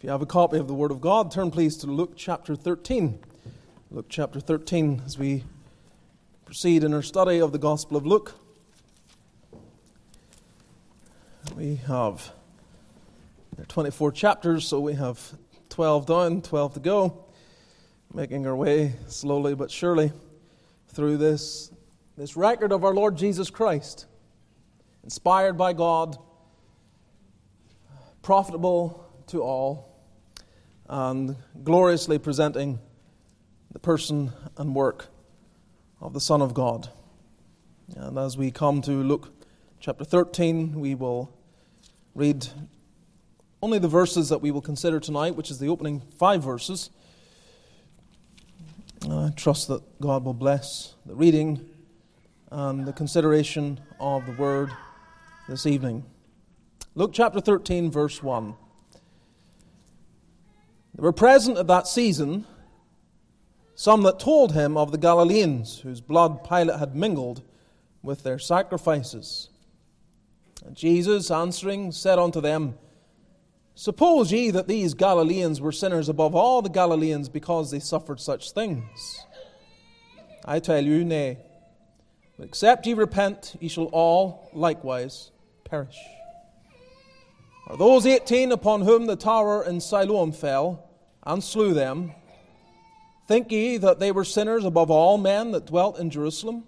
If you have a copy of the Word of God, turn please to Luke chapter 13. Luke chapter 13 as we proceed in our study of the Gospel of Luke. We have 24 chapters, so we have 12 down, 12 to go, making our way slowly but surely through this, this record of our Lord Jesus Christ, inspired by God, profitable to all and gloriously presenting the person and work of the Son of God. And as we come to Luke chapter 13, we will read only the verses that we will consider tonight, which is the opening five verses. I trust that God will bless the reading and the consideration of the word this evening. Luke chapter 13, verse 1. There were present at that season some that told him of the Galileans, whose blood Pilate had mingled with their sacrifices. And Jesus, answering, said unto them, Suppose ye that these Galileans were sinners above all the Galileans because they suffered such things? I tell you, nay. But except ye repent, ye shall all likewise perish. Are those eighteen upon whom the tower in Siloam fell and slew them, think ye that they were sinners above all men that dwelt in Jerusalem?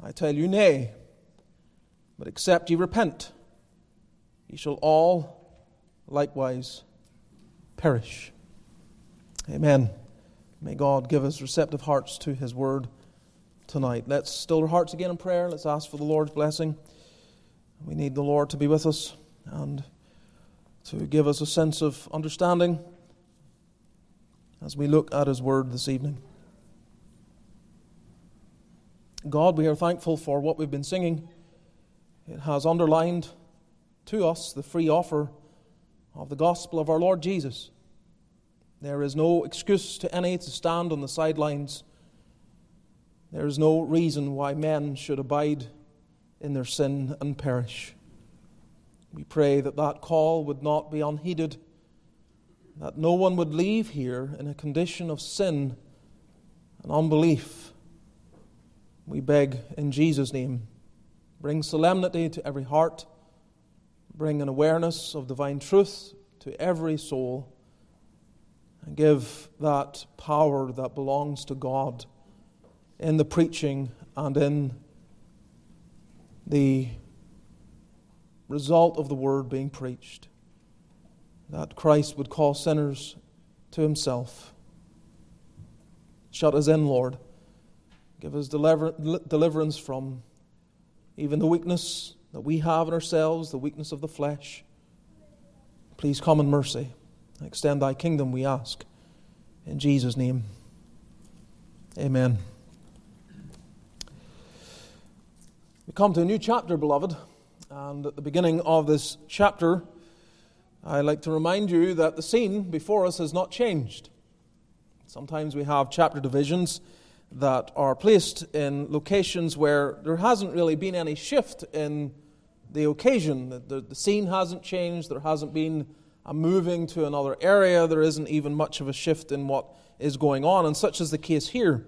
I tell you, nay. But except ye repent, ye shall all likewise perish. Amen. May God give us receptive hearts to His word tonight. Let's still our hearts again in prayer. Let's ask for the Lord's blessing. We need the Lord to be with us and to give us a sense of understanding as we look at His Word this evening. God, we are thankful for what we've been singing. It has underlined to us the free offer of the gospel of our Lord Jesus. There is no excuse to any to stand on the sidelines. There is no reason why men should abide in their sin and perish. We pray that that call would not be unheeded, that no one would leave here in a condition of sin and unbelief. We beg in Jesus' name, bring solemnity to every heart, bring an awareness of divine truth to every soul, and give that power that belongs to God in the preaching and in the result of the word being preached. That Christ would call sinners to himself. Shut us in, Lord. Give us deliver- deliverance from even the weakness that we have in ourselves, the weakness of the flesh. Please come in mercy. Extend thy kingdom, we ask. In Jesus' name. Amen. We come to a new chapter, beloved. And at the beginning of this chapter, I'd like to remind you that the scene before us has not changed. Sometimes we have chapter divisions that are placed in locations where there hasn't really been any shift in the occasion. The, the, scene hasn't changed, there hasn't been a moving to another area, there isn't even much of a shift in what is going on, and such is the case here.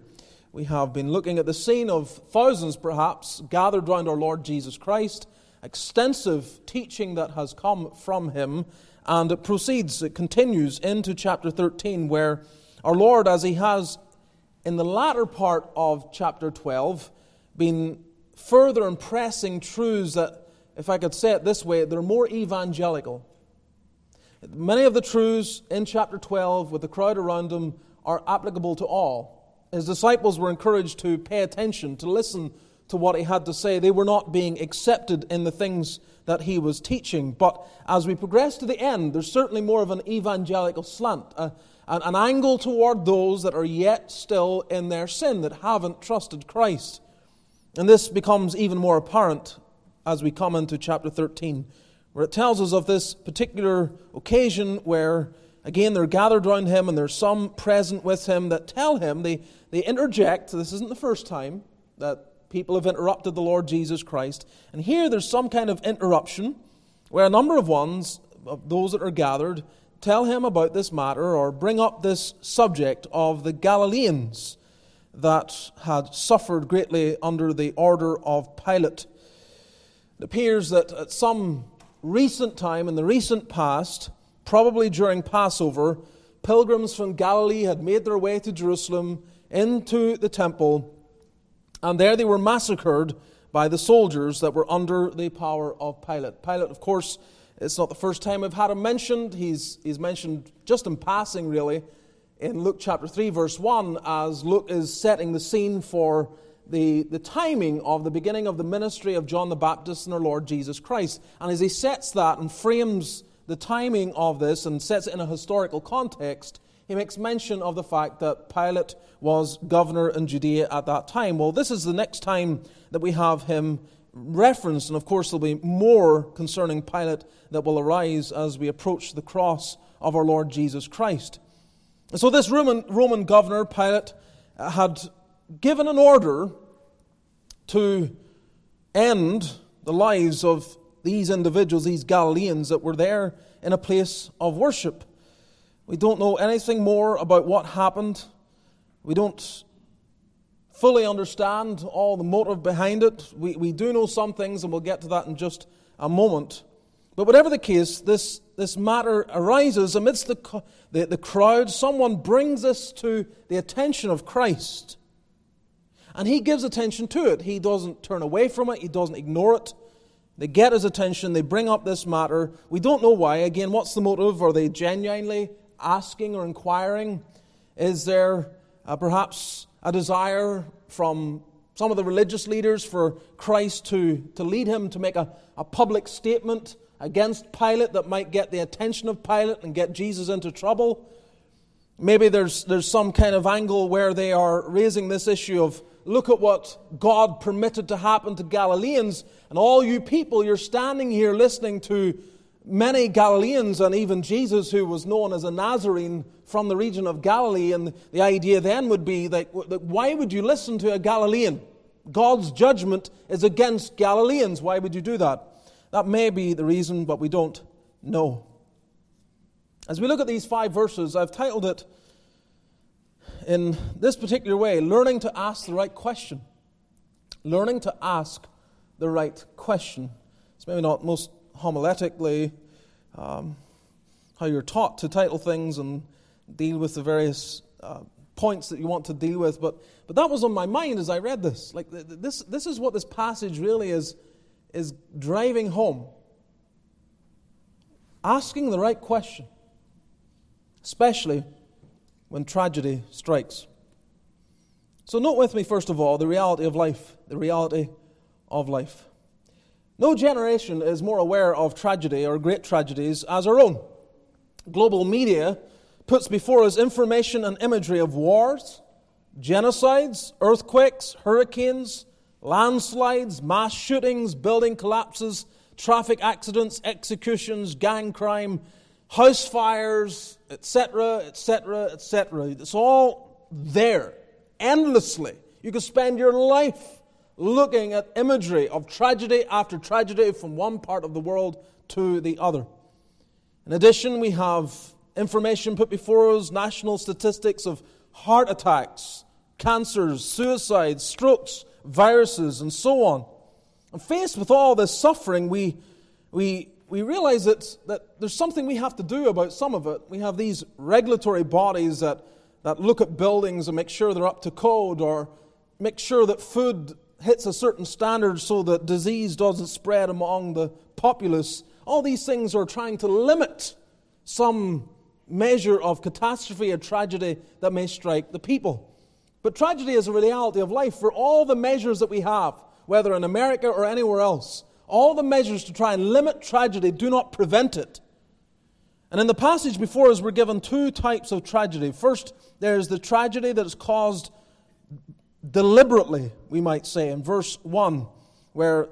We have been looking at the scene of thousands, perhaps, gathered round our Lord Jesus Christ extensive teaching that has come from him. And it proceeds, it continues into chapter 13, where our Lord, as he has in the latter part of chapter 12, been further impressing truths that, if I could say it this way, they're more evangelical. Many of the truths in chapter 12 with the crowd around him are applicable to all. His disciples were encouraged to pay attention, to listen to what he had to say. They were not being accepted in the things that he was teaching. But as we progress to the end, there's certainly more of an evangelical slant, an, an angle toward those that are yet still in their sin, that haven't trusted Christ. And this becomes even more apparent as we come into chapter 13, where it tells us of this particular occasion where, again, they're gathered around him and there's some present with him that tell him, they, they interject, this isn't the first time that People have interrupted the Lord Jesus Christ. And here there's some kind of interruption where a number of ones, of those that are gathered, tell him about this matter or bring up this subject of the Galileans that had suffered greatly under the order of Pilate. It appears that at some recent time, in the recent past, probably during Passover, pilgrims from Galilee had made their way to Jerusalem into the temple, and there they were massacred by the soldiers that were under the power of Pilate. Pilate, of course, it's not the first time I've had him mentioned. He's, he's mentioned just in passing, really, in Luke chapter 3, verse 1, as Luke is setting the scene for the, the timing of the beginning of the ministry of John the Baptist and our Lord Jesus Christ. And as he sets that and frames the timing of this and sets it in a historical context, he makes mention of the fact that Pilate was governor in Judea at that time. Well, this is the next time that we have him referenced, and of course, there'll be more concerning Pilate that will arise as we approach the cross of our Lord Jesus Christ. So, this Roman, Roman governor, Pilate, had given an order to end the lives of these individuals, these Galileans that were there in a place of worship. We don't know anything more about what happened. We don't fully understand all the motive behind it. We, we do know some things, and we'll get to that in just a moment. But whatever the case, this, this matter arises amidst the, the, the crowd. Someone brings this to the attention of Christ. And he gives attention to it. He doesn't turn away from it, he doesn't ignore it. They get his attention, they bring up this matter. We don't know why. Again, what's the motive? Are they genuinely asking or inquiring? Is there uh, perhaps a desire from some of the religious leaders for Christ to, to lead him to make a, a public statement against Pilate that might get the attention of Pilate and get Jesus into trouble? Maybe there's, there's some kind of angle where they are raising this issue of look at what God permitted to happen to Galileans, and all you people, you're standing here listening to many Galileans and even Jesus, who was known as a Nazarene from the region of Galilee. And the idea then would be that, that why would you listen to a Galilean? God's judgment is against Galileans. Why would you do that? That may be the reason, but we don't know. As we look at these five verses, I've titled it in this particular way Learning to Ask the Right Question. Learning to ask the right question. It's maybe not most homiletically um, how you're taught to title things and deal with the various uh, points that you want to deal with, but, but that was on my mind as I read this. Like, this, this is what this passage really is, is driving home. Asking the right question, especially when tragedy strikes. So, note with me, first of all, the reality of life. The reality of life. No generation is more aware of tragedy or great tragedies as our own. Global media puts before us information and imagery of wars, genocides, earthquakes, hurricanes, landslides, mass shootings, building collapses, traffic accidents, executions, gang crime, house fires, etc., etc., etc. It's all there endlessly. You could spend your life looking at imagery of tragedy after tragedy from one part of the world to the other. In addition, we have information put before us national statistics of heart attacks, cancers, suicides, strokes, viruses, and so on. And faced with all this suffering, we, we we realize that, that there's something we have to do about some of it. We have these regulatory bodies that, that look at buildings and make sure they're up to code or make sure that food hits a certain standard so that disease doesn't spread among the populace. All these things are trying to limit some measure of catastrophe or tragedy that may strike the people. But tragedy is a reality of life for all the measures that we have, whether in America or anywhere else all the measures to try and limit tragedy do not prevent it. And in the passage before us, we're given two types of tragedy. First, there's the tragedy that is caused deliberately, we might say, in verse 1, where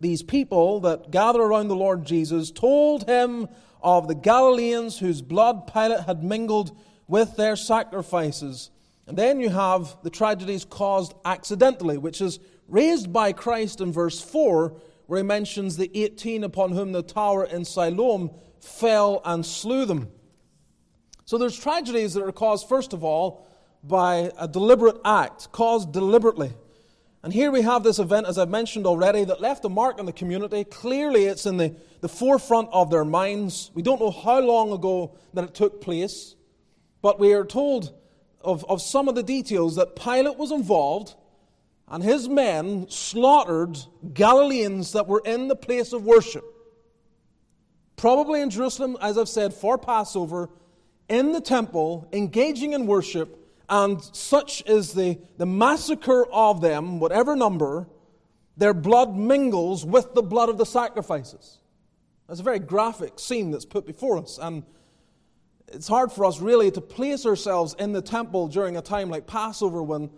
these people that gather around the Lord Jesus told him of the Galileans whose blood Pilate had mingled with their sacrifices. And then you have the tragedies caused accidentally, which is raised by Christ in verse 4, where he mentions the 18 upon whom the tower in Siloam fell and slew them. So there's tragedies that are caused, first of all, by a deliberate act, caused deliberately. And here we have this event, as I've mentioned already, that left a mark on the community. Clearly, it's in the, the forefront of their minds. We don't know how long ago that it took place, but we are told of, of some of the details that Pilate was involved and his men slaughtered Galileans that were in the place of worship. Probably in Jerusalem, as I've said, for Passover, in the temple, engaging in worship, and such is the, the massacre of them, whatever number, their blood mingles with the blood of the sacrifices. That's a very graphic scene that's put before us, and it's hard for us really to place ourselves in the temple during a time like Passover when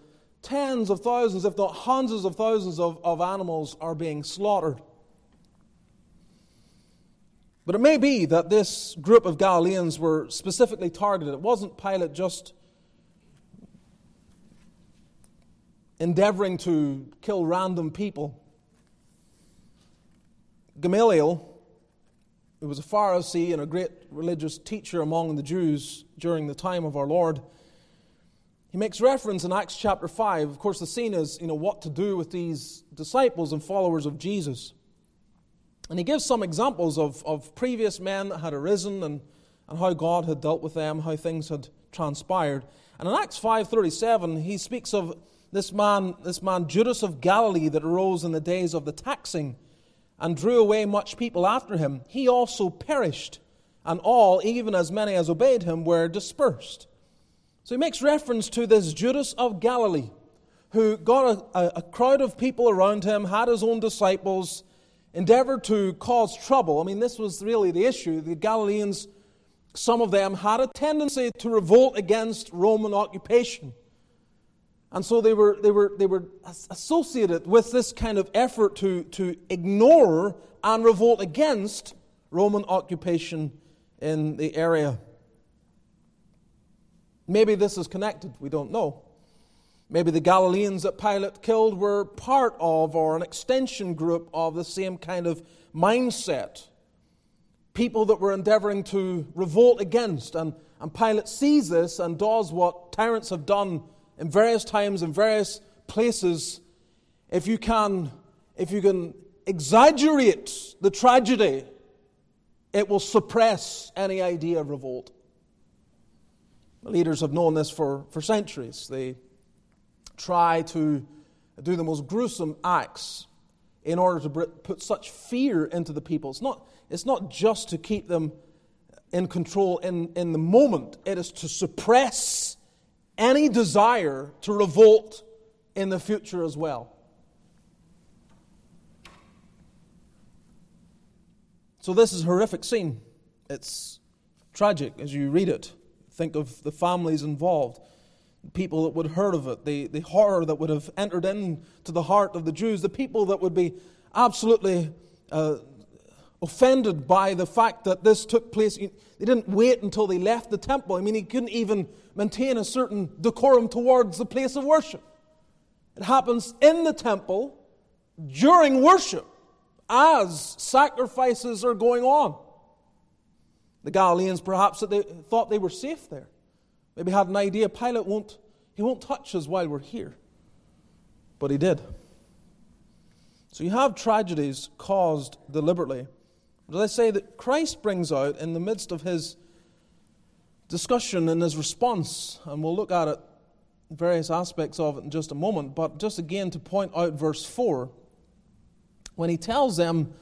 tens of thousands, if not hundreds of thousands, of, of animals are being slaughtered. But it may be that this group of Galileans were specifically targeted. It wasn't Pilate just endeavoring to kill random people. Gamaliel, who was a Pharisee and a great religious teacher among the Jews during the time of our Lord, he makes reference in Acts chapter 5. Of course, the scene is, you know, what to do with these disciples and followers of Jesus. And he gives some examples of, of previous men that had arisen and, and how God had dealt with them, how things had transpired. And in Acts 5.37, he speaks of this man, this man Judas of Galilee that arose in the days of the taxing and drew away much people after him. He also perished, and all, even as many as obeyed him, were dispersed. So he makes reference to this Judas of Galilee who got a, a, crowd of people around him, had his own disciples, endeavored to cause trouble. I mean, this was really the issue. The Galileans, some of them, had a tendency to revolt against Roman occupation. And so they were, they were, they were associated with this kind of effort to, to ignore and revolt against Roman occupation in the area. Maybe this is connected, we don't know. Maybe the Galileans that Pilate killed were part of or an extension group of the same kind of mindset. People that were endeavoring to revolt against. And, and Pilate sees this and does what tyrants have done in various times, in various places. If you can, if you can exaggerate the tragedy, it will suppress any idea of revolt. Leaders have known this for, for centuries. They try to do the most gruesome acts in order to put such fear into the people. It's not, it's not just to keep them in control in, in the moment, it is to suppress any desire to revolt in the future as well. So, this is a horrific scene. It's tragic as you read it. Think of the families involved, people that would have heard of it, the, the horror that would have entered into the heart of the Jews, the people that would be absolutely uh, offended by the fact that this took place. They didn't wait until they left the temple. I mean, he couldn't even maintain a certain decorum towards the place of worship. It happens in the temple during worship as sacrifices are going on. The Galileans, perhaps, that they thought they were safe there. Maybe had an idea Pilate won't, he won't touch us while we're here. But he did. So you have tragedies caused deliberately. But I say that Christ brings out in the midst of his discussion and his response, and we'll look at it, various aspects of it in just a moment, but just again to point out verse 4, when he tells them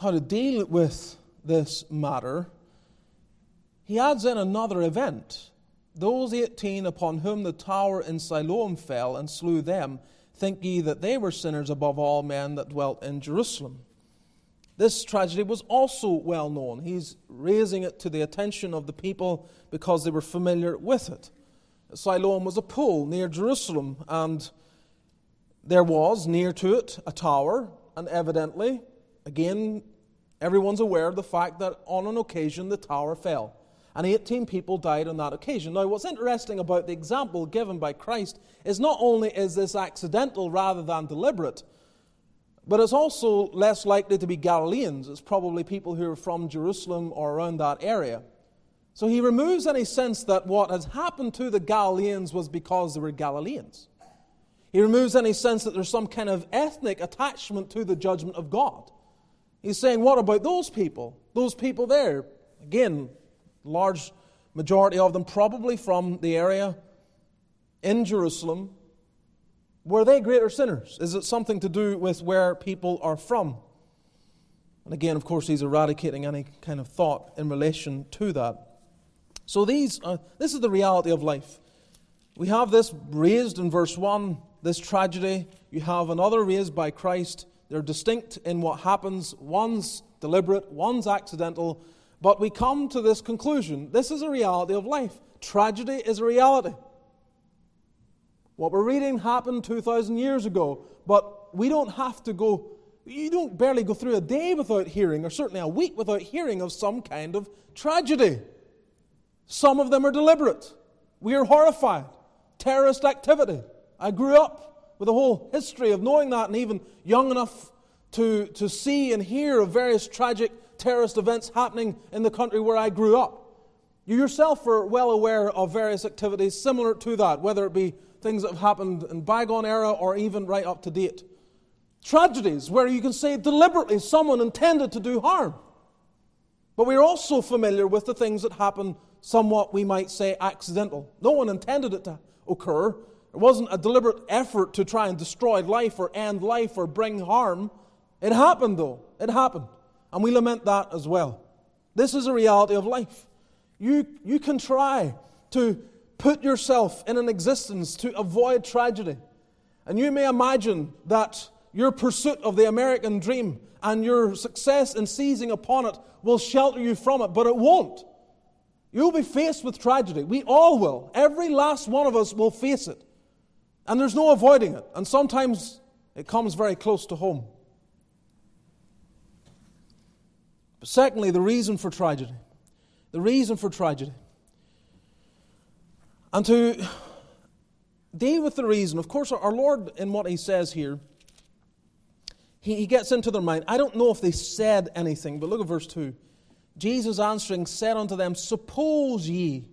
how to deal with this matter, he adds in another event. Those eighteen upon whom the tower in Siloam fell and slew them, think ye that they were sinners above all men that dwelt in Jerusalem? This tragedy was also well known. He's raising it to the attention of the people because they were familiar with it. Siloam was a pool near Jerusalem, and there was near to it a tower, and evidently, again, everyone's aware of the fact that on an occasion the tower fell and 18 people died on that occasion. Now, what's interesting about the example given by Christ is not only is this accidental rather than deliberate, but it's also less likely to be Galileans. It's probably people who are from Jerusalem or around that area. So he removes any sense that what has happened to the Galileans was because they were Galileans. He removes any sense that there's some kind of ethnic attachment to the judgment of God. He's saying, what about those people? Those people there, again, large majority of them probably from the area in Jerusalem. Were they greater sinners? Is it something to do with where people are from? And again, of course, he's eradicating any kind of thought in relation to that. So these, uh, this is the reality of life. We have this raised in verse 1, this tragedy. You have another raised by Christ. They're distinct in what happens. One's deliberate, one's accidental. But we come to this conclusion this is a reality of life. Tragedy is a reality. What we're reading happened 2,000 years ago, but we don't have to go, you don't barely go through a day without hearing, or certainly a week without hearing of some kind of tragedy. Some of them are deliberate. We are horrified. Terrorist activity. I grew up with a whole history of knowing that, and even young enough to, to see and hear of various tragic terrorist events happening in the country where I grew up. You yourself are well aware of various activities similar to that, whether it be things that have happened in bygone era or even right up to date. Tragedies where you can say deliberately someone intended to do harm. But we're also familiar with the things that happen somewhat, we might say, accidental. No one intended it to occur. It wasn't a deliberate effort to try and destroy life or end life or bring harm. It happened, though. It happened. And we lament that as well. This is a reality of life. You, you can try to put yourself in an existence to avoid tragedy. And you may imagine that your pursuit of the American dream and your success in seizing upon it will shelter you from it, but it won't. You'll be faced with tragedy. We all will. Every last one of us will face it. And there's no avoiding it. And sometimes it comes very close to home. But secondly, the reason for tragedy. The reason for tragedy. And to deal with the reason, of course, our Lord, in what He says here, He, he gets into their mind. I don't know if they said anything, but look at verse 2. Jesus answering said unto them, Suppose ye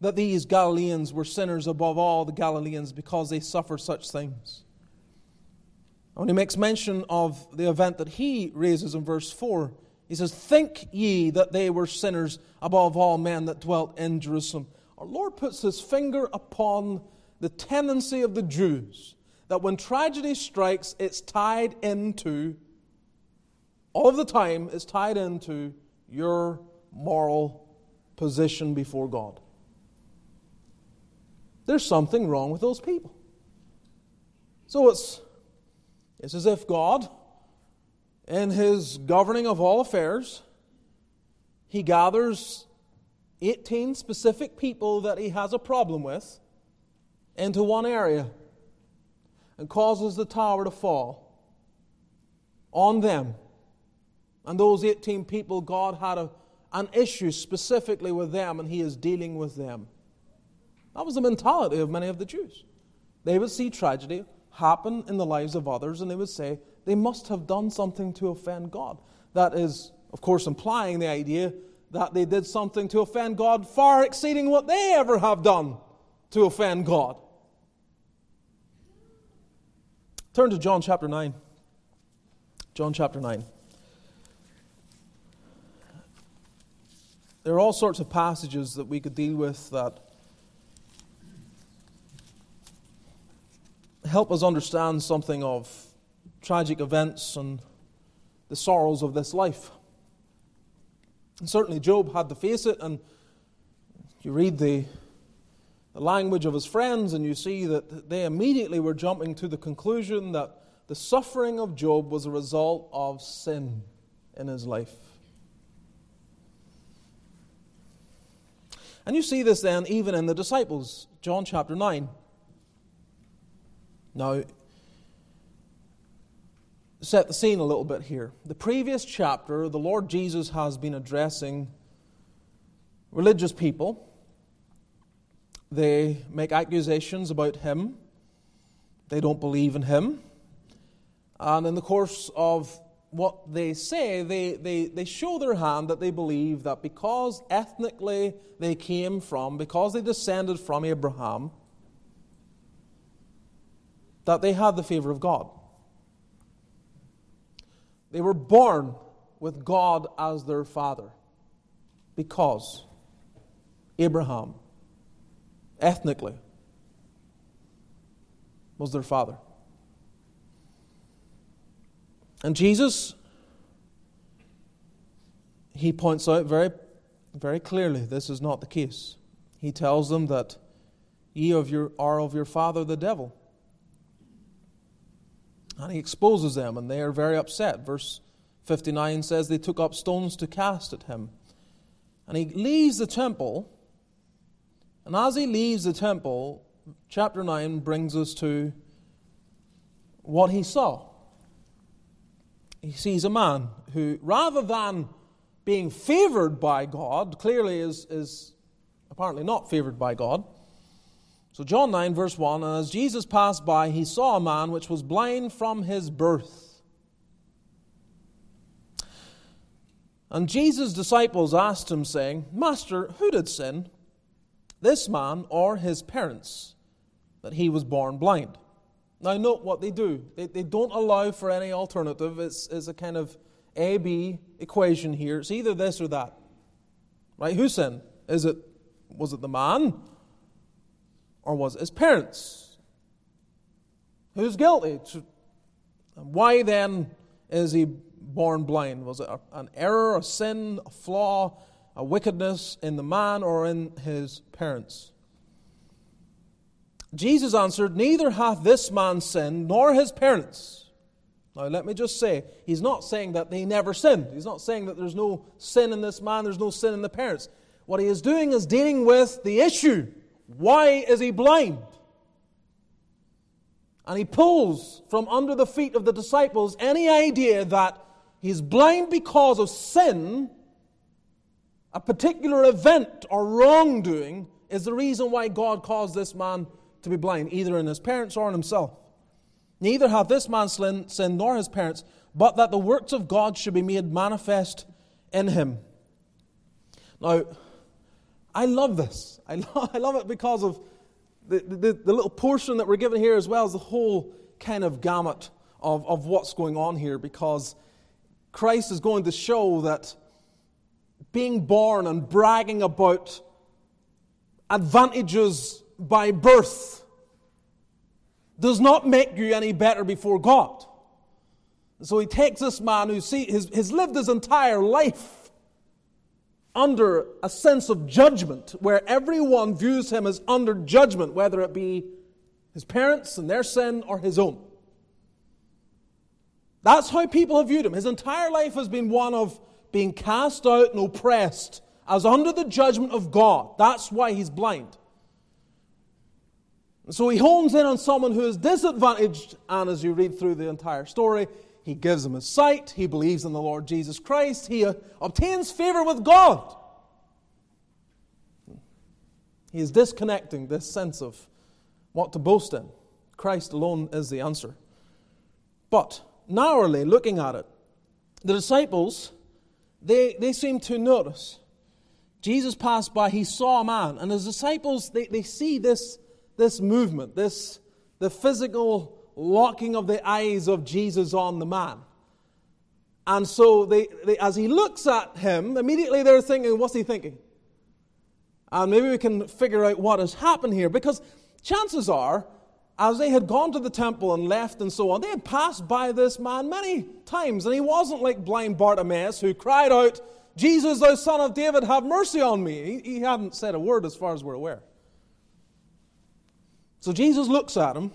that these Galileans were sinners above all the Galileans because they suffer such things. When he makes mention of the event that he raises in verse 4, he says, Think ye that they were sinners above all men that dwelt in Jerusalem. Our Lord puts his finger upon the tendency of the Jews that when tragedy strikes, it's tied into, all of the time, it's tied into your moral position before God. There's something wrong with those people. So it's, it's as if God, in his governing of all affairs, he gathers 18 specific people that he has a problem with into one area and causes the tower to fall on them and those 18 people, God had a, an issue specifically with them, and He is dealing with them. That was the mentality of many of the Jews. They would see tragedy happen in the lives of others, and they would say, they must have done something to offend God. That is, of course, implying the idea that they did something to offend God far exceeding what they ever have done to offend God. Turn to John chapter 9. John chapter 9. There are all sorts of passages that we could deal with that help us understand something of tragic events and the sorrows of this life. And certainly, Job had to face it, and you read the, the language of his friends, and you see that they immediately were jumping to the conclusion that the suffering of Job was a result of sin in his life. And you see this then even in the disciples, John chapter 9. Now, set the scene a little bit here. The previous chapter, the Lord Jesus has been addressing religious people. They make accusations about him, they don't believe in him. And in the course of what they say, they, they, they show their hand that they believe that because ethnically they came from, because they descended from Abraham, that they had the favor of God. They were born with God as their father because Abraham, ethnically, was their father. And Jesus, he points out very, very clearly this is not the case. He tells them that ye of your, are of your father the devil. And he exposes them, and they are very upset. Verse 59 says they took up stones to cast at him. And he leaves the temple, and as he leaves the temple, chapter 9 brings us to what he saw he sees a man who, rather than being favored by God, clearly is, is apparently not favored by God. So, John 9, verse 1 And as Jesus passed by, he saw a man which was blind from his birth. And Jesus' disciples asked him, saying, Master, who did sin, this man or his parents, that he was born blind? Now, note what they do. They, they don't allow for any alternative. It's, it's a kind of A B equation here. It's either this or that. Right? Who sinned? Is it, was it the man? Or was it his parents? Who's guilty? Why then is he born blind? Was it an error, a sin, a flaw, a wickedness in the man or in his parents? Jesus answered, Neither hath this man sinned, nor his parents. Now, let me just say, he's not saying that they never sinned. He's not saying that there's no sin in this man, there's no sin in the parents. What he is doing is dealing with the issue. Why is he blind? And he pulls from under the feet of the disciples any idea that he's blind because of sin, a particular event or wrongdoing, is the reason why God caused this man to be blind, either in his parents or in himself. Neither hath this man sinned nor his parents, but that the works of God should be made manifest in him. Now, I love this. I, lo- I love it because of the, the, the, little portion that we're given here, as well as the whole kind of gamut of, of what's going on here, because Christ is going to show that being born and bragging about advantages by birth does not make you any better before God. So he takes this man who has, has lived his entire life under a sense of judgment, where everyone views him as under judgment, whether it be his parents and their sin or his own. That's how people have viewed him. His entire life has been one of being cast out and oppressed as under the judgment of God. That's why he's blind. So he hones in on someone who is disadvantaged, and as you read through the entire story, he gives him his sight, he believes in the Lord Jesus Christ, he uh, obtains favor with God. He is disconnecting this sense of what to boast in. Christ alone is the answer. But narrowly looking at it, the disciples, they, they seem to notice. Jesus passed by, he saw a man, and his disciples, they, they see this this movement, this the physical locking of the eyes of Jesus on the man. And so they, they, as he looks at him, immediately they're thinking, what's he thinking? And maybe we can figure out what has happened here. Because chances are, as they had gone to the temple and left and so on, they had passed by this man many times. And he wasn't like blind Bartimaeus who cried out, Jesus, thou son of David, have mercy on me. He, he hadn't said a word as far as we're aware. So Jesus looks at him,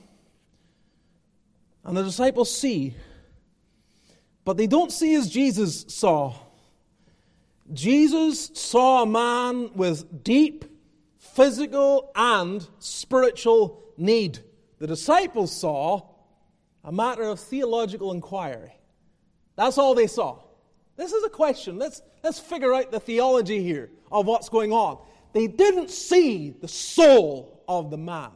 and the disciples see, but they don't see as Jesus saw. Jesus saw a man with deep physical and spiritual need. The disciples saw a matter of theological inquiry. That's all they saw. This is a question. Let's, let's figure out the theology here of what's going on. They didn't see the soul of the man.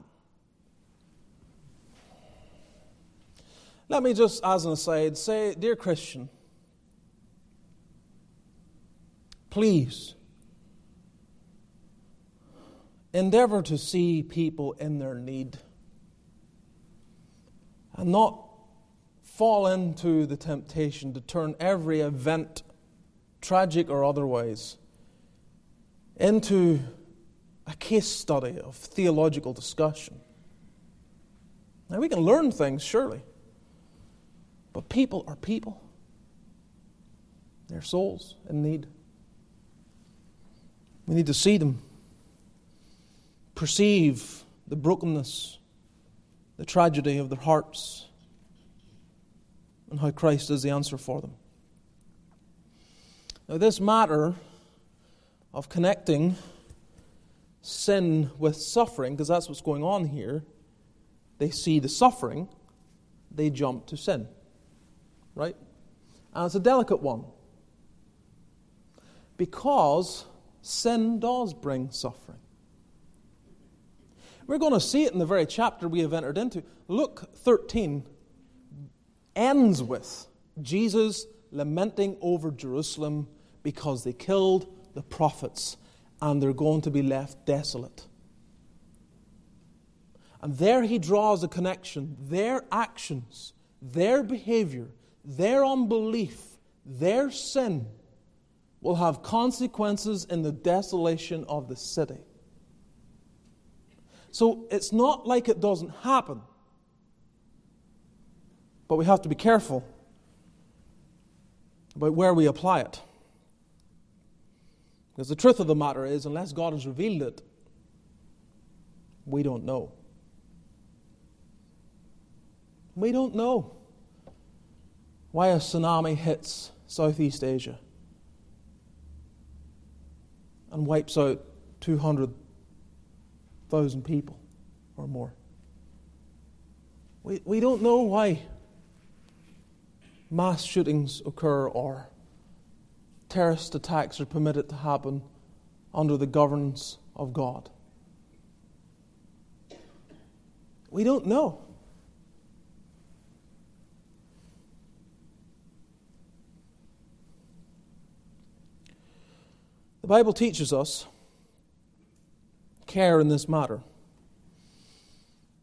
Let me just, as an aside, say, dear Christian, please endeavor to see people in their need and not fall into the temptation to turn every event, tragic or otherwise, into a case study of theological discussion. Now, we can learn things, surely but people are people. They're souls in need. We need to see them, perceive the brokenness, the tragedy of their hearts, and how Christ is the answer for them. Now, this matter of connecting sin with suffering, because that's what's going on here, they see the suffering, they jump to sin. Right? And it's a delicate one. Because sin does bring suffering. We're going to see it in the very chapter we have entered into. Luke 13 ends with Jesus lamenting over Jerusalem because they killed the prophets and they're going to be left desolate. And there he draws a connection. Their actions, their behavior, their unbelief, their sin will have consequences in the desolation of the city. So it's not like it doesn't happen. But we have to be careful about where we apply it. Because the truth of the matter is, unless God has revealed it, we don't know. We don't know why a tsunami hits Southeast Asia and wipes out 200,000 people or more. We, we don't know why mass shootings occur or terrorist attacks are permitted to happen under the governance of God. We don't know. The Bible teaches us care in this matter.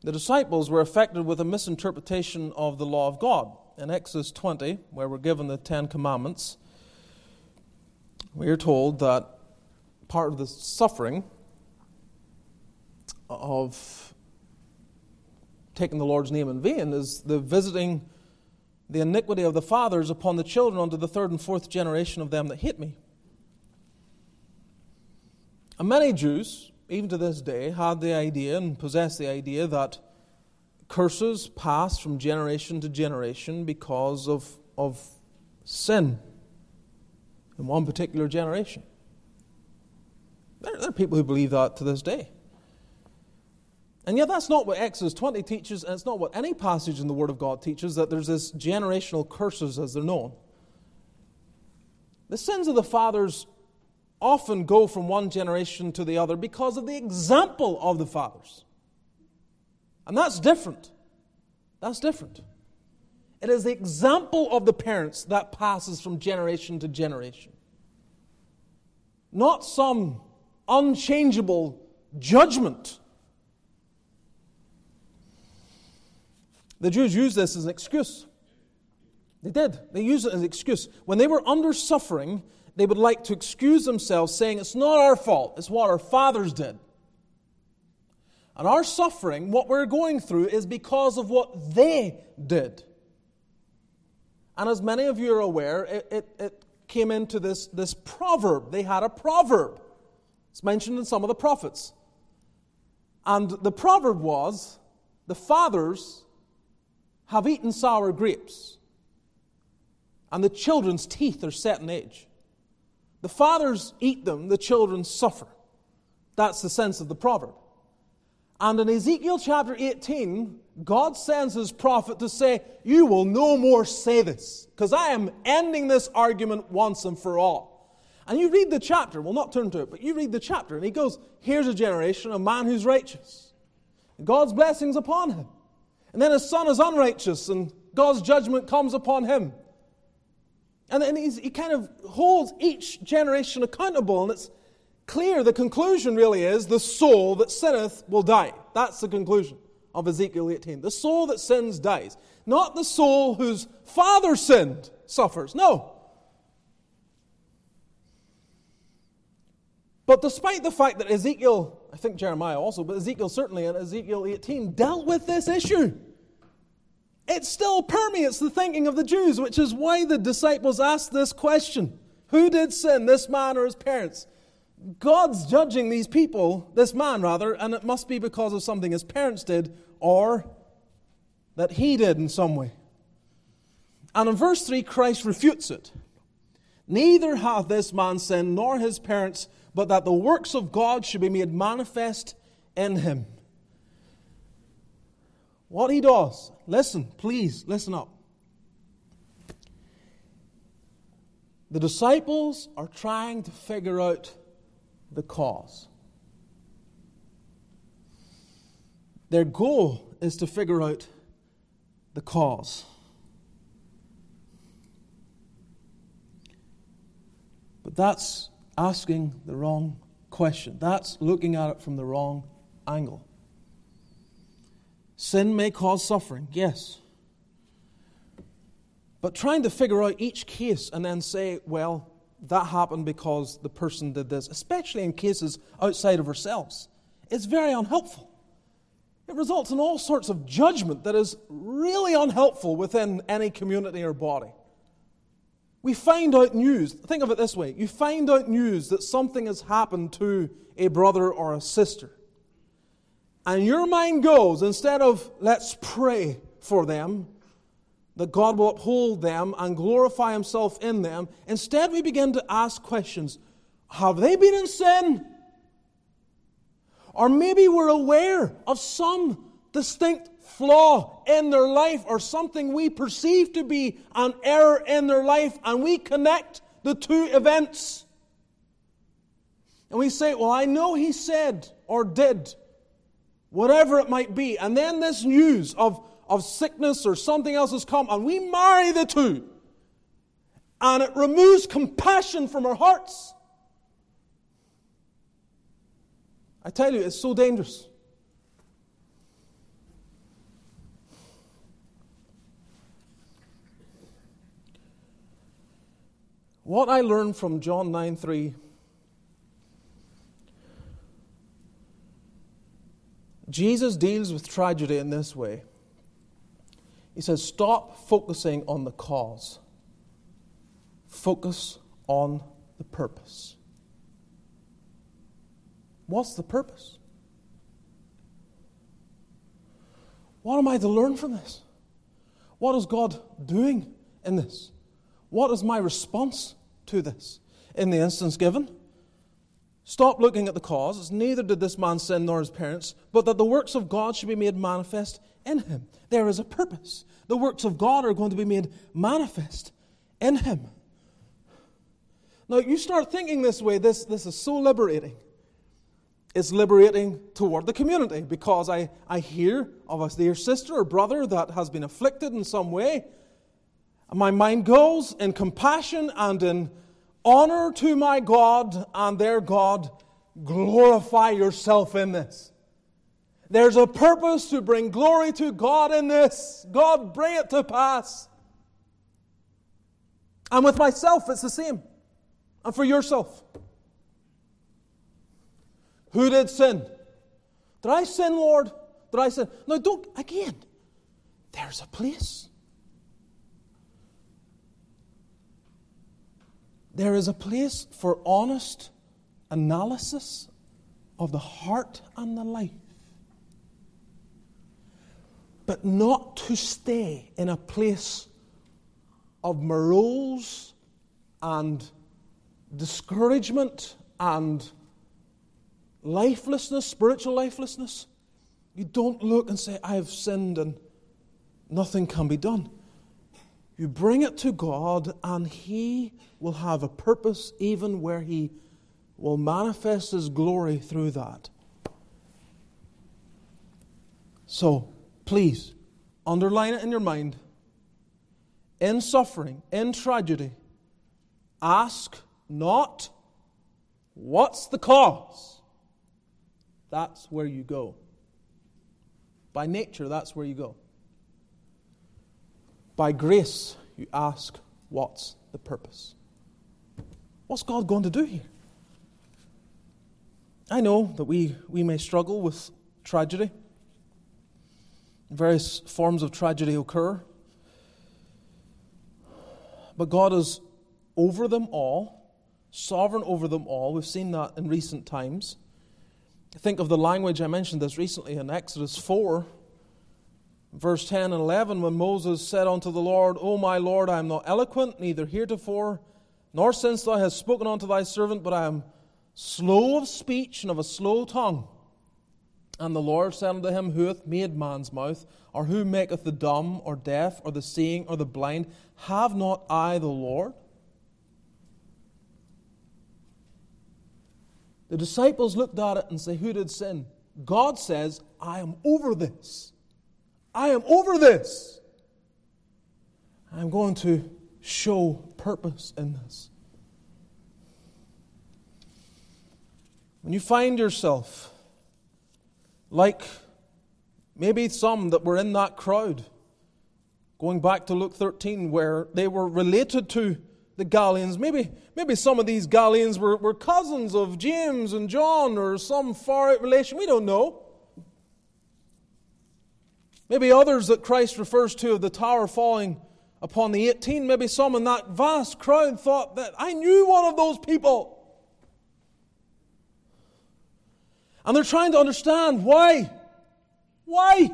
The disciples were affected with a misinterpretation of the law of God. In Exodus 20, where we're given the Ten Commandments, we are told that part of the suffering of taking the Lord's name in vain is the visiting the iniquity of the fathers upon the children unto the third and fourth generation of them that hate me. And many Jews, even to this day, had the idea and possess the idea that curses pass from generation to generation because of, of sin in one particular generation. There, there, are people who believe that to this day. And yet, that's not what Exodus 20 teaches, and it's not what any passage in the Word of God teaches that there's this generational curses as they're known. The sins of the fathers often go from one generation to the other because of the example of the fathers. And that's different. That's different. It is the example of the parents that passes from generation to generation. Not some unchangeable judgment. The Jews used this as an excuse. They did. They used it as an excuse. When they were under suffering, they would like to excuse themselves, saying, It's not our fault, it's what our fathers did. And our suffering, what we're going through, is because of what they did. And as many of you are aware, it, it, it, came into this, this proverb. They had a proverb. It's mentioned in some of the prophets. And the proverb was the fathers have eaten sour grapes, and the children's teeth are set in age. The fathers eat them, the children suffer. That's the sense of the proverb. And in Ezekiel chapter 18, God sends his prophet to say, You will no more say this, because I am ending this argument once and for all. And you read the chapter, we'll not turn to it, but you read the chapter, and he goes, Here's a generation, a man who's righteous. God's blessings upon him. And then his son is unrighteous, and God's judgment comes upon him. And then he kind of holds each generation accountable, and it's clear the conclusion really is the soul that sinneth will die. That's the conclusion of Ezekiel 18. The soul that sins dies. Not the soul whose father sinned suffers. No. But despite the fact that Ezekiel, I think Jeremiah also, but Ezekiel certainly and Ezekiel 18 dealt with this issue, it still permeates the thinking of the Jews, which is why the disciples asked this question Who did sin, this man or his parents? God's judging these people, this man rather, and it must be because of something his parents did or that he did in some way. And in verse 3, Christ refutes it. Neither hath this man sinned nor his parents but that the works of God should be made manifest in him. What he does, listen, please, listen up. The disciples are trying to figure out the cause. Their goal is to figure out the cause. But that's asking the wrong question. That's looking at it from the wrong angle. Sin may cause suffering, yes. But trying to figure out each case and then say, well, that happened because the person did this, especially in cases outside of ourselves, is very unhelpful. It results in all sorts of judgment that is really unhelpful within any community or body. We find out news. Think of it this way you find out news that something has happened to a brother or a sister. And your mind goes, instead of let's pray for them, that God will uphold them and glorify Himself in them, instead we begin to ask questions Have they been in sin? Or maybe we're aware of some distinct flaw in their life or something we perceive to be an error in their life, and we connect the two events. And we say, Well, I know he said or did, whatever it might be. And then this news of, of sickness or something else has come, and we marry the two. And it removes compassion from our hearts. I tell you, it's so dangerous. What I learned from John 9 3 Jesus deals with tragedy in this way. He says, Stop focusing on the cause, focus on the purpose. What's the purpose? What am I to learn from this? What is God doing in this? What is my response to this? In the instance given, stop looking at the cause. Neither did this man sin nor his parents, but that the works of God should be made manifest in him. There is a purpose. The works of God are going to be made manifest in him. Now, you start thinking this way, this, this is so liberating. It's liberating toward the community because I, I hear of a dear sister or brother that has been afflicted in some way my mind goes in compassion and in honor to my God and their God. Glorify yourself in this. There's a purpose to bring glory to God in this. God, bring it to pass. And with myself, it's the same. And for yourself. Who did sin? Did I sin, Lord? Did I sin? No, don't, again, there's a place. There is a place for honest analysis of the heart and the life. But not to stay in a place of morose and discouragement and lifelessness, spiritual lifelessness. You don't look and say, I have sinned and nothing can be done. You bring it to God, and He will have a purpose even where He will manifest His glory through that. So, please, underline it in your mind. In suffering, in tragedy, ask not, What's the cause? That's where you go. By nature, that's where you go. By grace, you ask, What's the purpose? What's God going to do here? I know that we, we may struggle with tragedy. Various forms of tragedy occur. But God is over them all, sovereign over them all. We've seen that in recent times. Think of the language I mentioned this recently in Exodus 4, verse 10 and 11, when Moses said unto the Lord, O my Lord, I am not eloquent, neither heretofore, nor since thou hast spoken unto thy servant, but I am slow of speech and of a slow tongue. And the Lord said unto him, Who hath made man's mouth? Or who maketh the dumb, or deaf, or the seeing, or the blind? Have not I the Lord? The disciples looked at it and said, Who did sin? God says, I am over this. I am over this. I'm going to show purpose in this. When you find yourself like maybe some that were in that crowd, going back to Luke 13, where they were related to the Galileans, maybe, maybe some of these Galileans were, were cousins of James and John or some far out relation, we don't know. Maybe others that Christ refers to of the tower falling upon the 18, maybe some in that vast crowd thought that I knew one of those people. And they're trying to understand why. Why?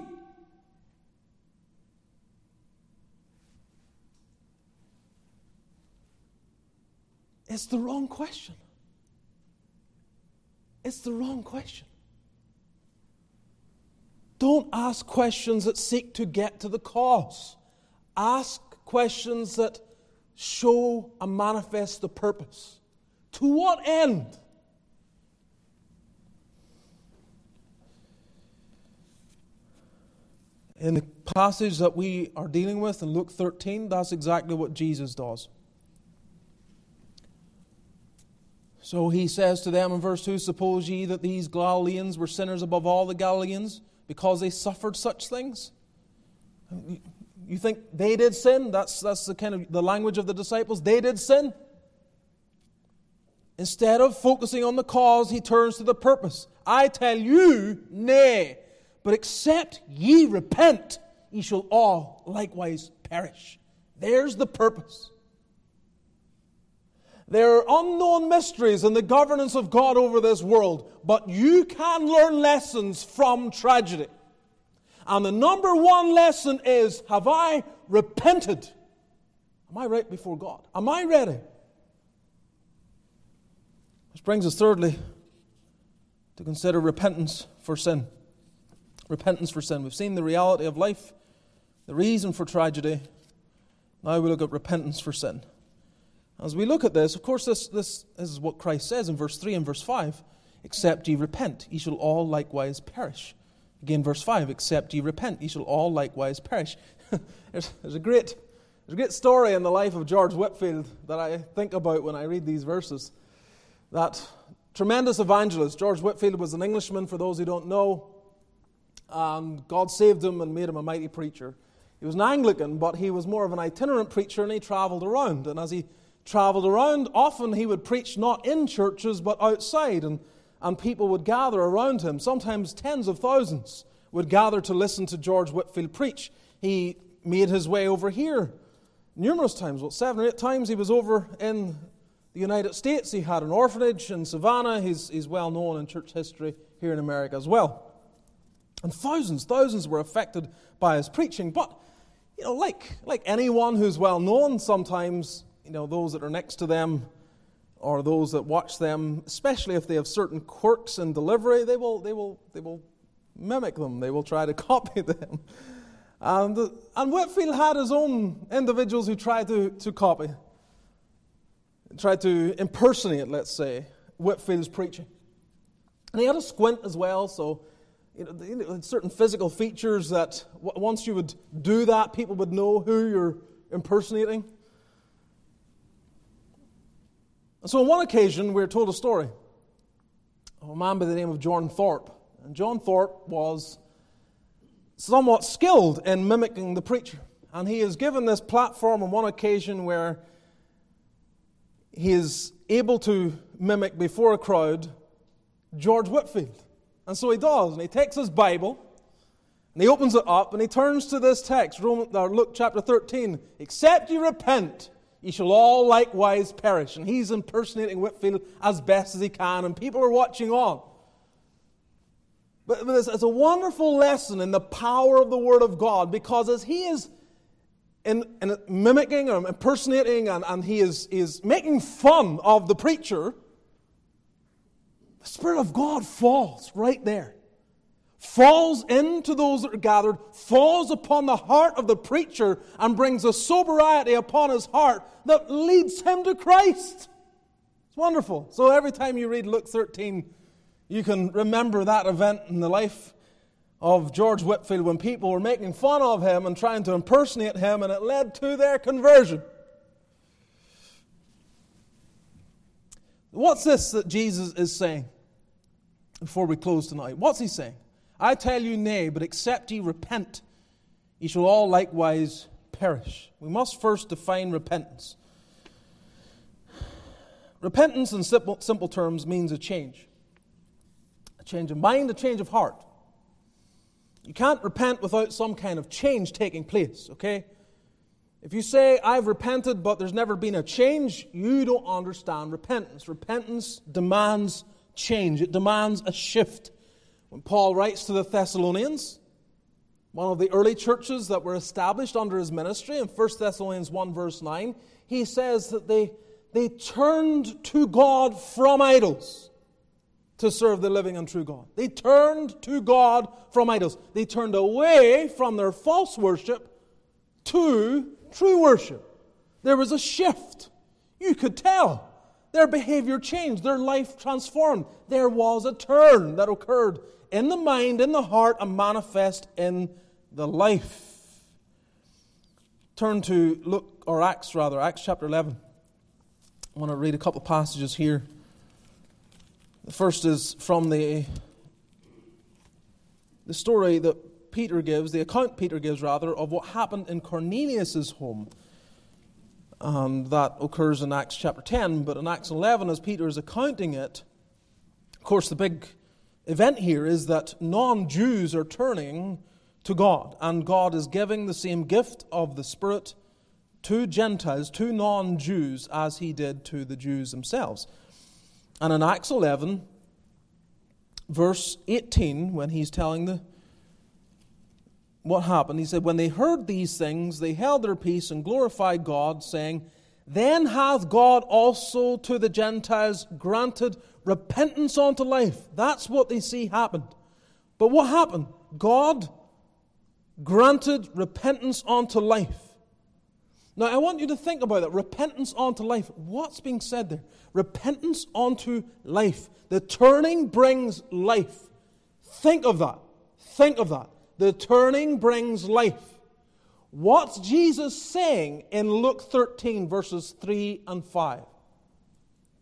It's the wrong question. It's the wrong question. Don't ask questions that seek to get to the cause. Ask questions that show and manifest the purpose. To what end? In the passage that we are dealing with in Luke 13, that's exactly what Jesus does. So he says to them in verse 2 Suppose ye that these Galileans were sinners above all the Galileans because they suffered such things? You think they did sin? That's, that's the kind of the language of the disciples. They did sin. Instead of focusing on the cause, he turns to the purpose. I tell you, nay. But except ye repent, ye shall all likewise perish. There's the purpose. There are unknown mysteries in the governance of God over this world, but you can learn lessons from tragedy. And the number one lesson is Have I repented? Am I right before God? Am I ready? This brings us, thirdly, to consider repentance for sin repentance for sin. We've seen the reality of life, the reason for tragedy. Now we look at repentance for sin. As we look at this, of course, this, this, is what Christ says in verse 3 and verse 5 Except ye repent, ye shall all likewise perish. Again, verse 5 Except ye repent, ye shall all likewise perish. there's, there's, a great, there's a great story in the life of George Whitefield that I think about when I read these verses. That tremendous evangelist, George Whitefield, was an Englishman, for those who don't know and God saved him and made him a mighty preacher. He was an Anglican, but he was more of an itinerant preacher and he traveled around. And as he traveled around, often he would preach not in churches but outside, and, and people would gather around him. Sometimes tens of thousands would gather to listen to George Whitefield preach. He made his way over here numerous times. Well, seven or eight times he was over in the United States. He had an orphanage in Savannah. He's, he's well known in church history here in America as well. And thousands, thousands were affected by his preaching. But, you know, like, like anyone who's well known, sometimes, you know, those that are next to them or those that watch them, especially if they have certain quirks in delivery, they will, they will, they will mimic them. They will try to copy them. And, and Whitefield had his own individuals who tried to, to copy, tried to impersonate, let's say, Whitefield's preaching. And he had a squint as well, so you know, certain physical features that once you would do that, people would know who you're impersonating. So, on one occasion, we are told a story of a man by the name of John Thorpe. And John Thorpe was somewhat skilled in mimicking the preacher. And he is given this platform on one occasion where he is able to mimic before a crowd George Whitefield. And so he does. And he takes his Bible and he opens it up and he turns to this text, uh, Luke chapter 13. Except you repent, ye shall all likewise perish. And he's impersonating Whitefield as best as he can, and people are watching on. But it's a wonderful lesson in the power of the Word of God because as he is in, in mimicking or impersonating and, and he is, is making fun of the preacher, the Spirit of God falls right there. Falls into those that are gathered, falls upon the heart of the preacher, and brings a sobriety upon his heart that leads him to Christ. It's wonderful. So every time you read Luke 13, you can remember that event in the life of George Whitefield when people were making fun of him and trying to impersonate him, and it led to their conversion. What's this that Jesus is saying before we close tonight? What's he saying? I tell you, nay, but except ye repent, ye shall all likewise perish. We must first define repentance. Repentance, in simple, simple terms, means a change a change of mind, a change of heart. You can't repent without some kind of change taking place, okay? If you say, I've repented, but there's never been a change, you don't understand repentance. Repentance demands change, it demands a shift. When Paul writes to the Thessalonians, one of the early churches that were established under his ministry, in 1 Thessalonians 1, verse 9, he says that they, they turned to God from idols to serve the living and true God. They turned to God from idols. They turned away from their false worship to true worship. There was a shift. You could tell. Their behavior changed, their life transformed. There was a turn that occurred in the mind, in the heart, and manifest in the life. Turn to Luke or Acts rather, Acts chapter 11. I want to read a couple passages here. The first is from the, the story that Peter gives, the account Peter gives rather, of what happened in Cornelius' home. And that occurs in Acts chapter 10, but in Acts 11, as Peter is accounting it, of course, the big event here is that non Jews are turning to God, and God is giving the same gift of the Spirit to Gentiles, to non Jews, as he did to the Jews themselves. And in Acts 11, verse 18, when he's telling the what happened, he said, When they heard these things, they held their peace and glorified God, saying, Then hath God also to the Gentiles granted repentance unto life. That's what they see happened. But what happened? God granted repentance unto life. Now, I want you to think about that. Repentance unto life. What's being said there? Repentance unto life. The turning brings life. Think of that. Think of that. The turning brings life. What's Jesus saying in Luke 13, verses 3 and 5?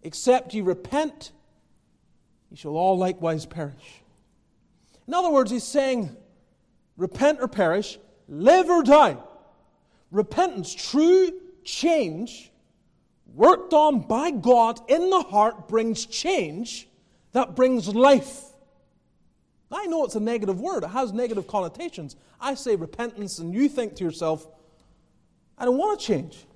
Except ye repent, ye shall all likewise perish. In other words, he's saying, repent or perish, live or die. Repentance, true change, worked on by God in the heart, brings change that brings life. I know it's a negative word, it has negative connotations. I say repentance, and you think to yourself, I don't want to change.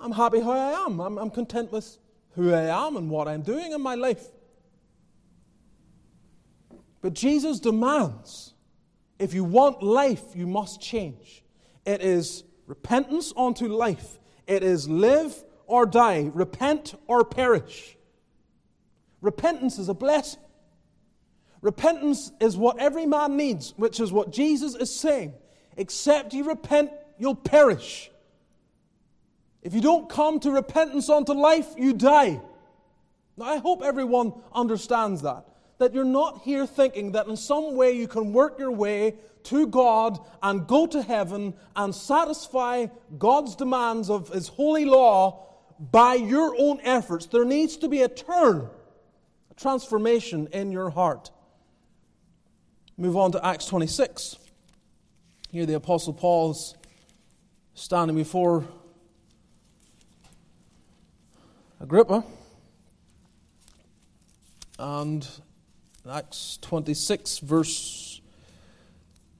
I'm happy how I am. I'm, I'm content with who I am and what I'm doing in my life. But Jesus demands if you want life, you must change. It is repentance unto life. It is live or die, repent or perish. Repentance is a blessing. Repentance is what every man needs, which is what Jesus is saying. Except you repent, you'll perish. If you don't come to repentance unto life, you die. Now, I hope everyone understands that that you're not here thinking that in some way you can work your way to God and go to heaven and satisfy God's demands of His holy law by your own efforts. There needs to be a turn, a transformation in your heart. Move on to Acts 26. Here, the Apostle Paul's standing before Agrippa. And Acts 26, verse,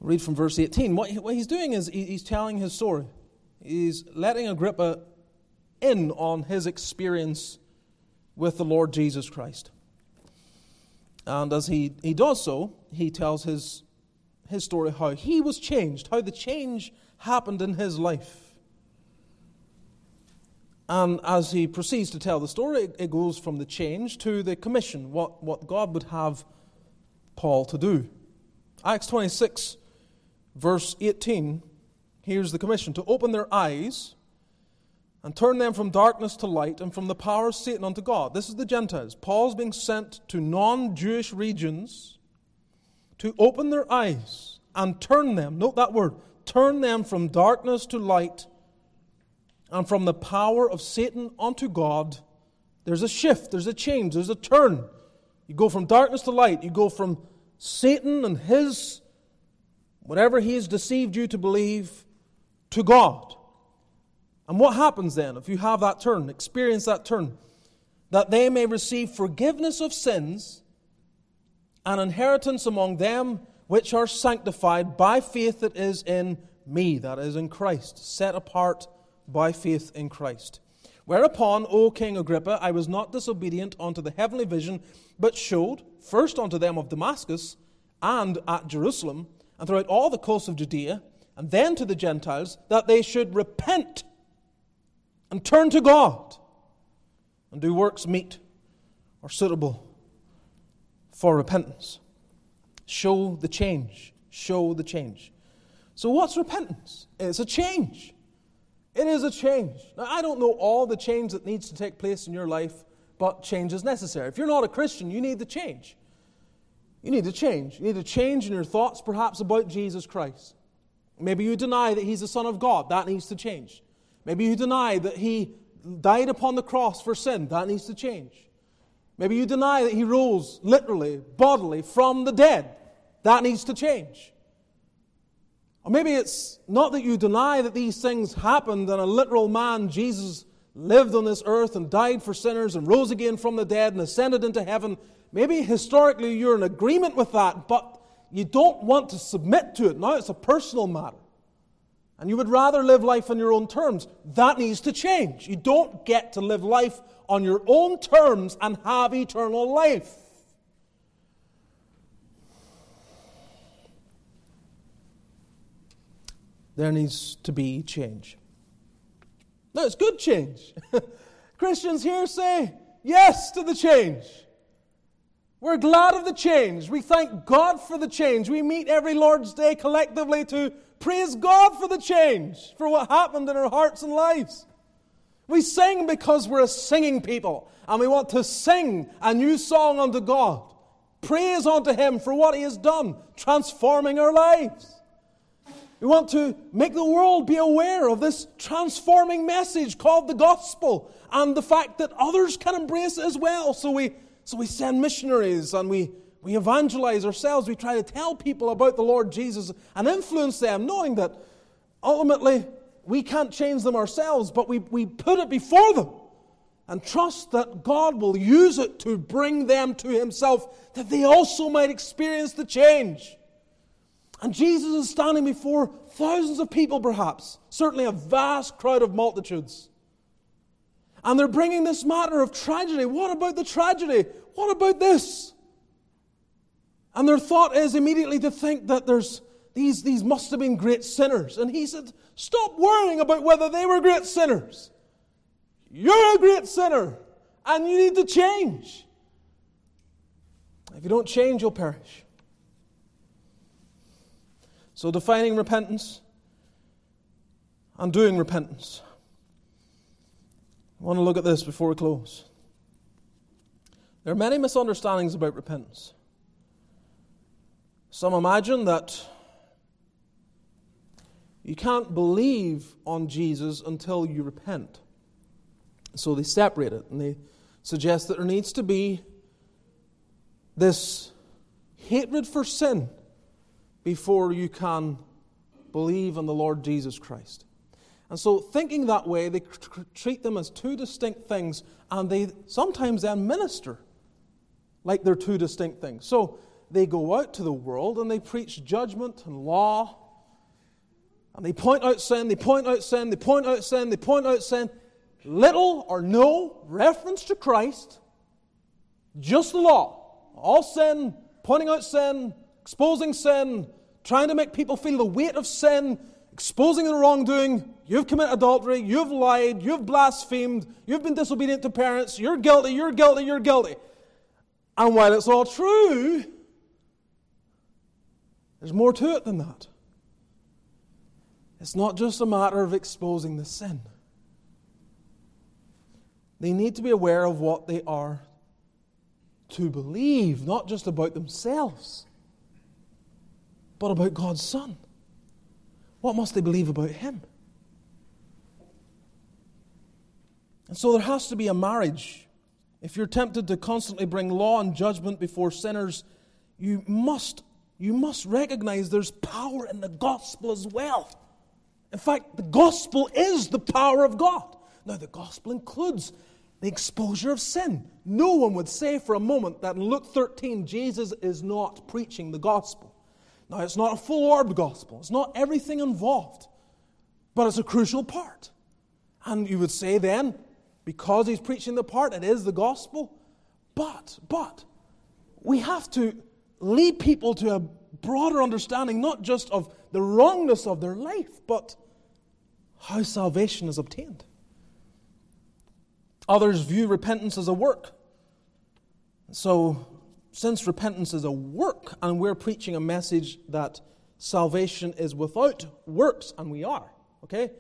read from verse 18. What, what he's doing is he's telling his story. He's letting Agrippa in on his experience with the Lord Jesus Christ. And as he, he does so, he tells his, his story how he was changed, how the change happened in his life. And as he proceeds to tell the story, it goes from the change to the commission, what, what God would have Paul to do. Acts 26, verse 18, here's the commission to open their eyes and turn them from darkness to light and from the power of Satan unto God. This is the Gentiles. Paul's being sent to non Jewish regions to open their eyes and turn them, note that word, turn them from darkness to light and from the power of Satan unto God, there's a shift, there's a change, there's a turn. You go from darkness to light. You go from Satan and his, whatever he has deceived you to believe, to God. And what happens then if you have that turn, experience that turn? That they may receive forgiveness of sins and inheritance among them which are sanctified by faith that is in me, that is in Christ, set apart by faith in Christ. Whereupon, O King Agrippa, I was not disobedient unto the heavenly vision, but showed, first unto them of Damascus, and at Jerusalem, and throughout all the coasts of Judea, and then to the Gentiles, that they should repent and turn to God, and do works meet or suitable for repentance. Show the change. Show the change. So, what's repentance? It's a change. It is a change. Now, I don't know all the change that needs to take place in your life, but change is necessary. If you're not a Christian, you need to change. You need to change. You need to change in your thoughts, perhaps, about Jesus Christ. Maybe you deny that He's the Son of God. That needs to change. Maybe you deny that He died upon the cross for sin. That needs to change. Maybe you deny that He rose literally, bodily, from the dead. That needs to change. Or maybe it's not that you deny that these things happened and a literal man, Jesus, lived on this earth and died for sinners and rose again from the dead and ascended into heaven. Maybe historically you're in agreement with that, but you don't want to submit to it. Now it's a personal matter. And you would rather live life on your own terms. That needs to change. You don't get to live life on your own terms and have eternal life. There needs to be change. No, it's good change. Christians here say yes to the change. We're glad of the change. We thank God for the change. We meet every Lord's Day collectively to praise God for the change, for what happened in our hearts and lives. We sing because we're a singing people and we want to sing a new song unto God. Praise unto Him for what He has done, transforming our lives. We want to make the world be aware of this transforming message called the gospel and the fact that others can embrace it as well. So we, so we send missionaries and we, we evangelize ourselves. We try to tell people about the Lord Jesus and influence them, knowing that ultimately we can't change them ourselves, but we, we put it before them and trust that God will use it to bring them to Himself, that they also might experience the change. And Jesus is standing before thousands of people, perhaps, certainly a vast crowd of multitudes. And they're bringing this matter of tragedy. What about the tragedy? What about this? And their thought is immediately to think that there's these, these must have been great sinners. And he said, Stop worrying about whether they were great sinners. You're a great sinner, and you need to change. If you don't change, you'll perish. So, defining repentance and doing repentance. I want to look at this before we close. There are many misunderstandings about repentance. Some imagine that you can't believe on Jesus until you repent. So they separate it and they suggest that there needs to be this hatred for sin before you can believe in the Lord Jesus Christ. And so, thinking that way, they treat them as two distinct things, and they sometimes then minister like they're two distinct things. So, they go out to the world and they preach judgment and law, and they point out sin, they point out sin, they point out sin, they point out sin. Little or no reference to Christ, just the law. All sin, pointing out sin, exposing sin, trying to make people feel the weight of sin, exposing the wrongdoing. You've committed adultery, you've lied, you've blasphemed, you've been disobedient to parents, you're guilty, you're guilty, you're guilty. And while it's all true, there's more to it than that. It's not just a matter of exposing the sin. They need to be aware of what they are to believe, not just about themselves, but about God's Son. What must they believe about Him? And so there has to be a marriage. If you're tempted to constantly bring law and judgment before sinners, you must, you must recognize there's power in the gospel as well. In fact, the gospel is the power of God. Now, the gospel includes the exposure of sin. No one would say for a moment that in Luke 13, Jesus is not preaching the gospel. Now, it's not a full orbed gospel, it's not everything involved, but it's a crucial part. And you would say then, because he's preaching the part, it is the gospel. But, but, we have to lead people to a broader understanding, not just of the wrongness of their life, but how salvation is obtained. Others view repentance as a work. So, since repentance is a work, and we're preaching a message that salvation is without works, and we are, okay?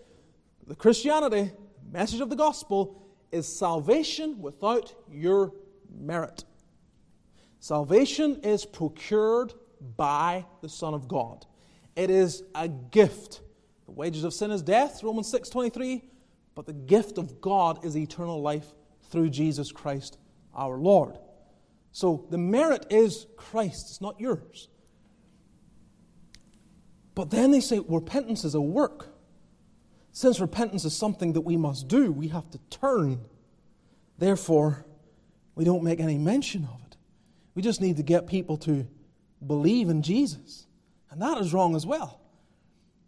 The Christianity, message of the gospel, is salvation without your merit. Salvation is procured by the Son of God. It is a gift. The wages of sin is death, Romans 6:23, but the gift of God is eternal life through Jesus Christ our Lord. So the merit is Christ, it's not yours. But then they say repentance is a work. Since repentance is something that we must do, we have to turn. Therefore, we don't make any mention of it. We just need to get people to believe in Jesus. And that is wrong as well.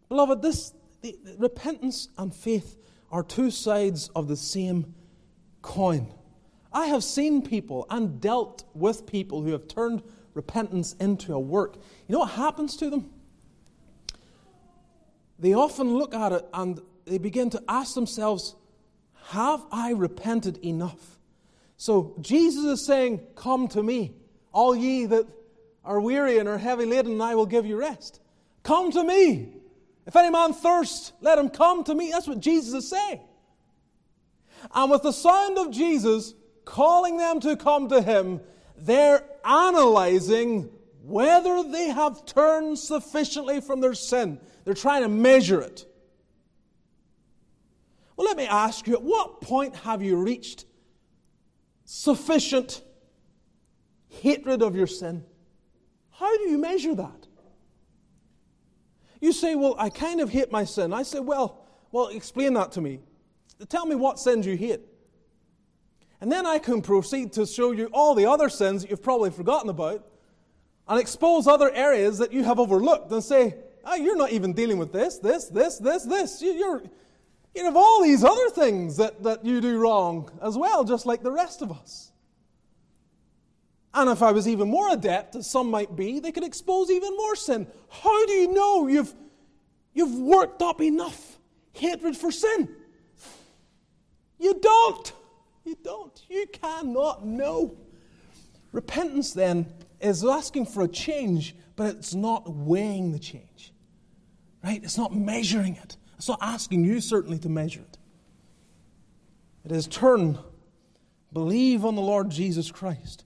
Beloved, this the, the repentance and faith are two sides of the same coin. I have seen people and dealt with people who have turned repentance into a work. You know what happens to them? They often look at it and they begin to ask themselves, Have I repented enough? So Jesus is saying, Come to me, all ye that are weary and are heavy laden, and I will give you rest. Come to me. If any man thirst, let him come to me. That's what Jesus is saying. And with the sound of Jesus calling them to come to him, they're analyzing whether they have turned sufficiently from their sin. They're trying to measure it. Well, let me ask you at what point have you reached sufficient hatred of your sin? How do you measure that? You say, Well, I kind of hate my sin. I say, Well, well, explain that to me. Tell me what sins you hate. And then I can proceed to show you all the other sins that you've probably forgotten about and expose other areas that you have overlooked and say, oh, you're not even dealing with this, this, this, this, this. You're, you have all these other things that, that you do wrong as well, just like the rest of us. And if I was even more adept, as some might be, they could expose even more sin. How do you know you've, you've worked up enough hatred for sin? You don't. You don't. You cannot know. Repentance, then, is asking for a change, but it's not weighing the change. Right? It's not measuring it. It's not asking you, certainly, to measure it. It is turn, believe on the Lord Jesus Christ.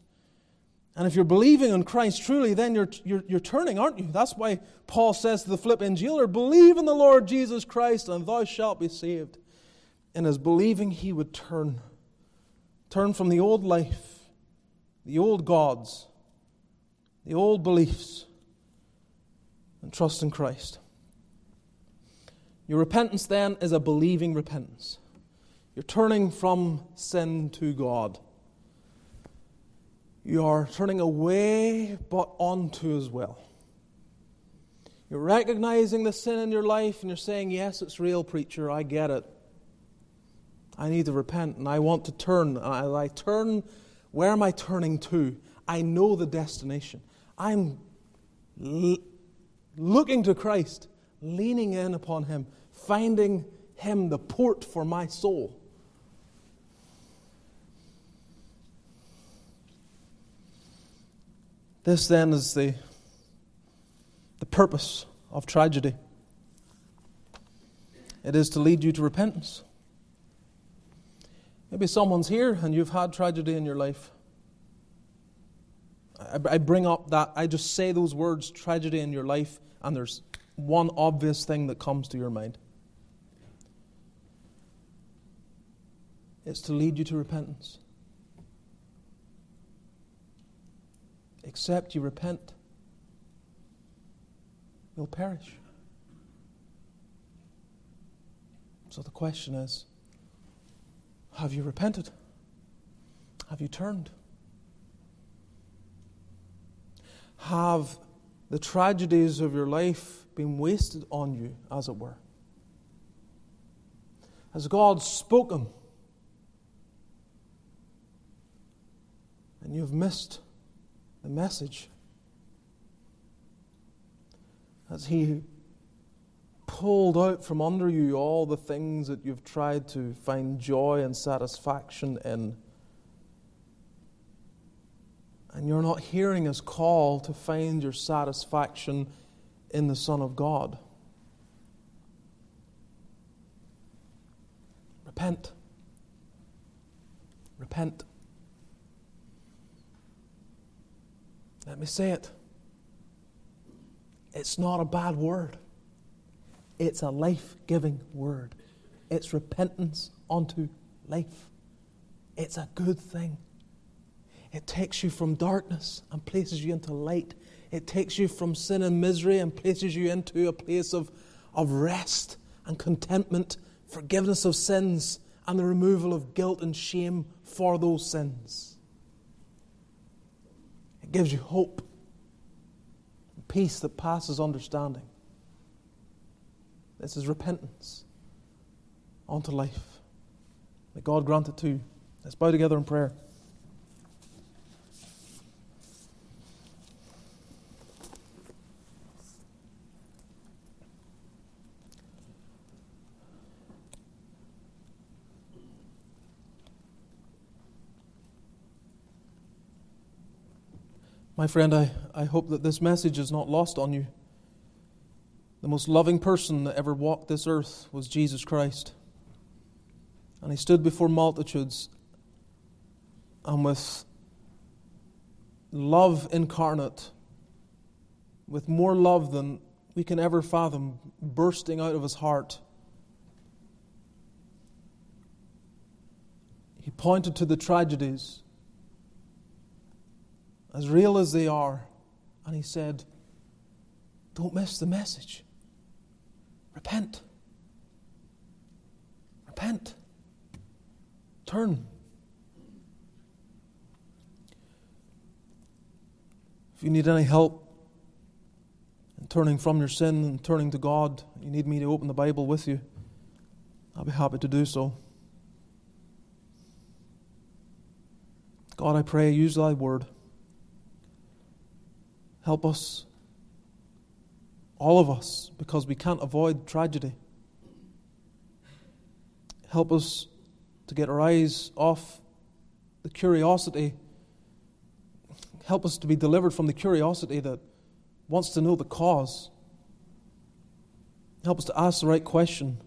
And if you're believing on Christ truly, then you're, you're, you're turning, aren't you? That's why Paul says to the Philippian jailer, Believe in the Lord Jesus Christ, and thou shalt be saved. in his believing, he would turn. Turn from the old life, the old gods, the old beliefs, and trust in Christ. Your repentance then is a believing repentance. You're turning from sin to God. You are turning away but onto as well. You're recognizing the sin in your life and you're saying, Yes, it's real, preacher, I get it. I need to repent and I want to turn. And I turn, where am I turning to? I know the destination. I'm l- looking to Christ, leaning in upon Him, finding Him the port for my soul. This then is the, the purpose of tragedy. It is to lead you to repentance. Maybe someone's here and you've had tragedy in your life. I, bring up that, I just say those words, tragedy in your life, and there's one obvious thing that comes to your mind. It's to lead you to repentance. Except you repent, you'll perish. So the question is have you repented? Have you turned? Have the tragedies of your life been wasted on you, as it were? Has God spoken and you've missed the message? Has He pulled out from under you all the things that you've tried to find joy and satisfaction in? And you're not hearing His call to find your satisfaction in the Son of God. Repent. Repent. Let me say it. It's not a bad word, it's a life giving word. It's repentance unto life. It's a good thing. It takes you from darkness and places you into light. It takes you from sin and misery and places you into a place of, of rest and contentment, forgiveness of sins, and the removal of guilt and shame for those sins. It gives you hope, peace that passes understanding. This is repentance unto life. May God grant it too. Let's bow together in prayer. My friend, I, I hope that this message is not lost on you. The most loving person that ever walked this earth was Jesus Christ. And he stood before multitudes and with love incarnate, with more love than we can ever fathom, bursting out of his heart. He pointed to the tragedies as real as they are. And he said, Don't miss the message. Repent. Repent. Turn. If you need any help in turning from your sin and turning to God, you need me to open the Bible with you, I'll be happy to do so. God, I pray, use thy word. Help us, all of us, because we can't avoid tragedy. Help us to get our eyes off the curiosity. Help us to be delivered from the curiosity that wants to know the cause. Help us to ask the right question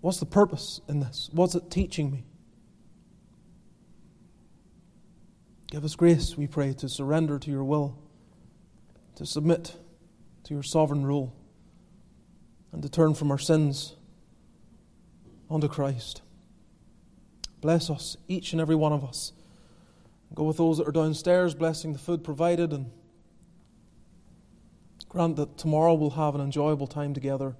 What's the purpose in this? What's it teaching me? Give us grace, we pray, to surrender to your will, to submit to your sovereign rule, and to turn from our sins unto Christ. Bless us, each and every one of us. Go with those that are downstairs, blessing the food provided, and grant that tomorrow we'll have an enjoyable time together.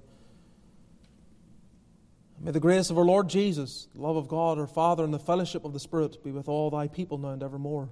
May the grace of our Lord Jesus, the love of God our Father, and the fellowship of the Spirit be with all thy people now and evermore.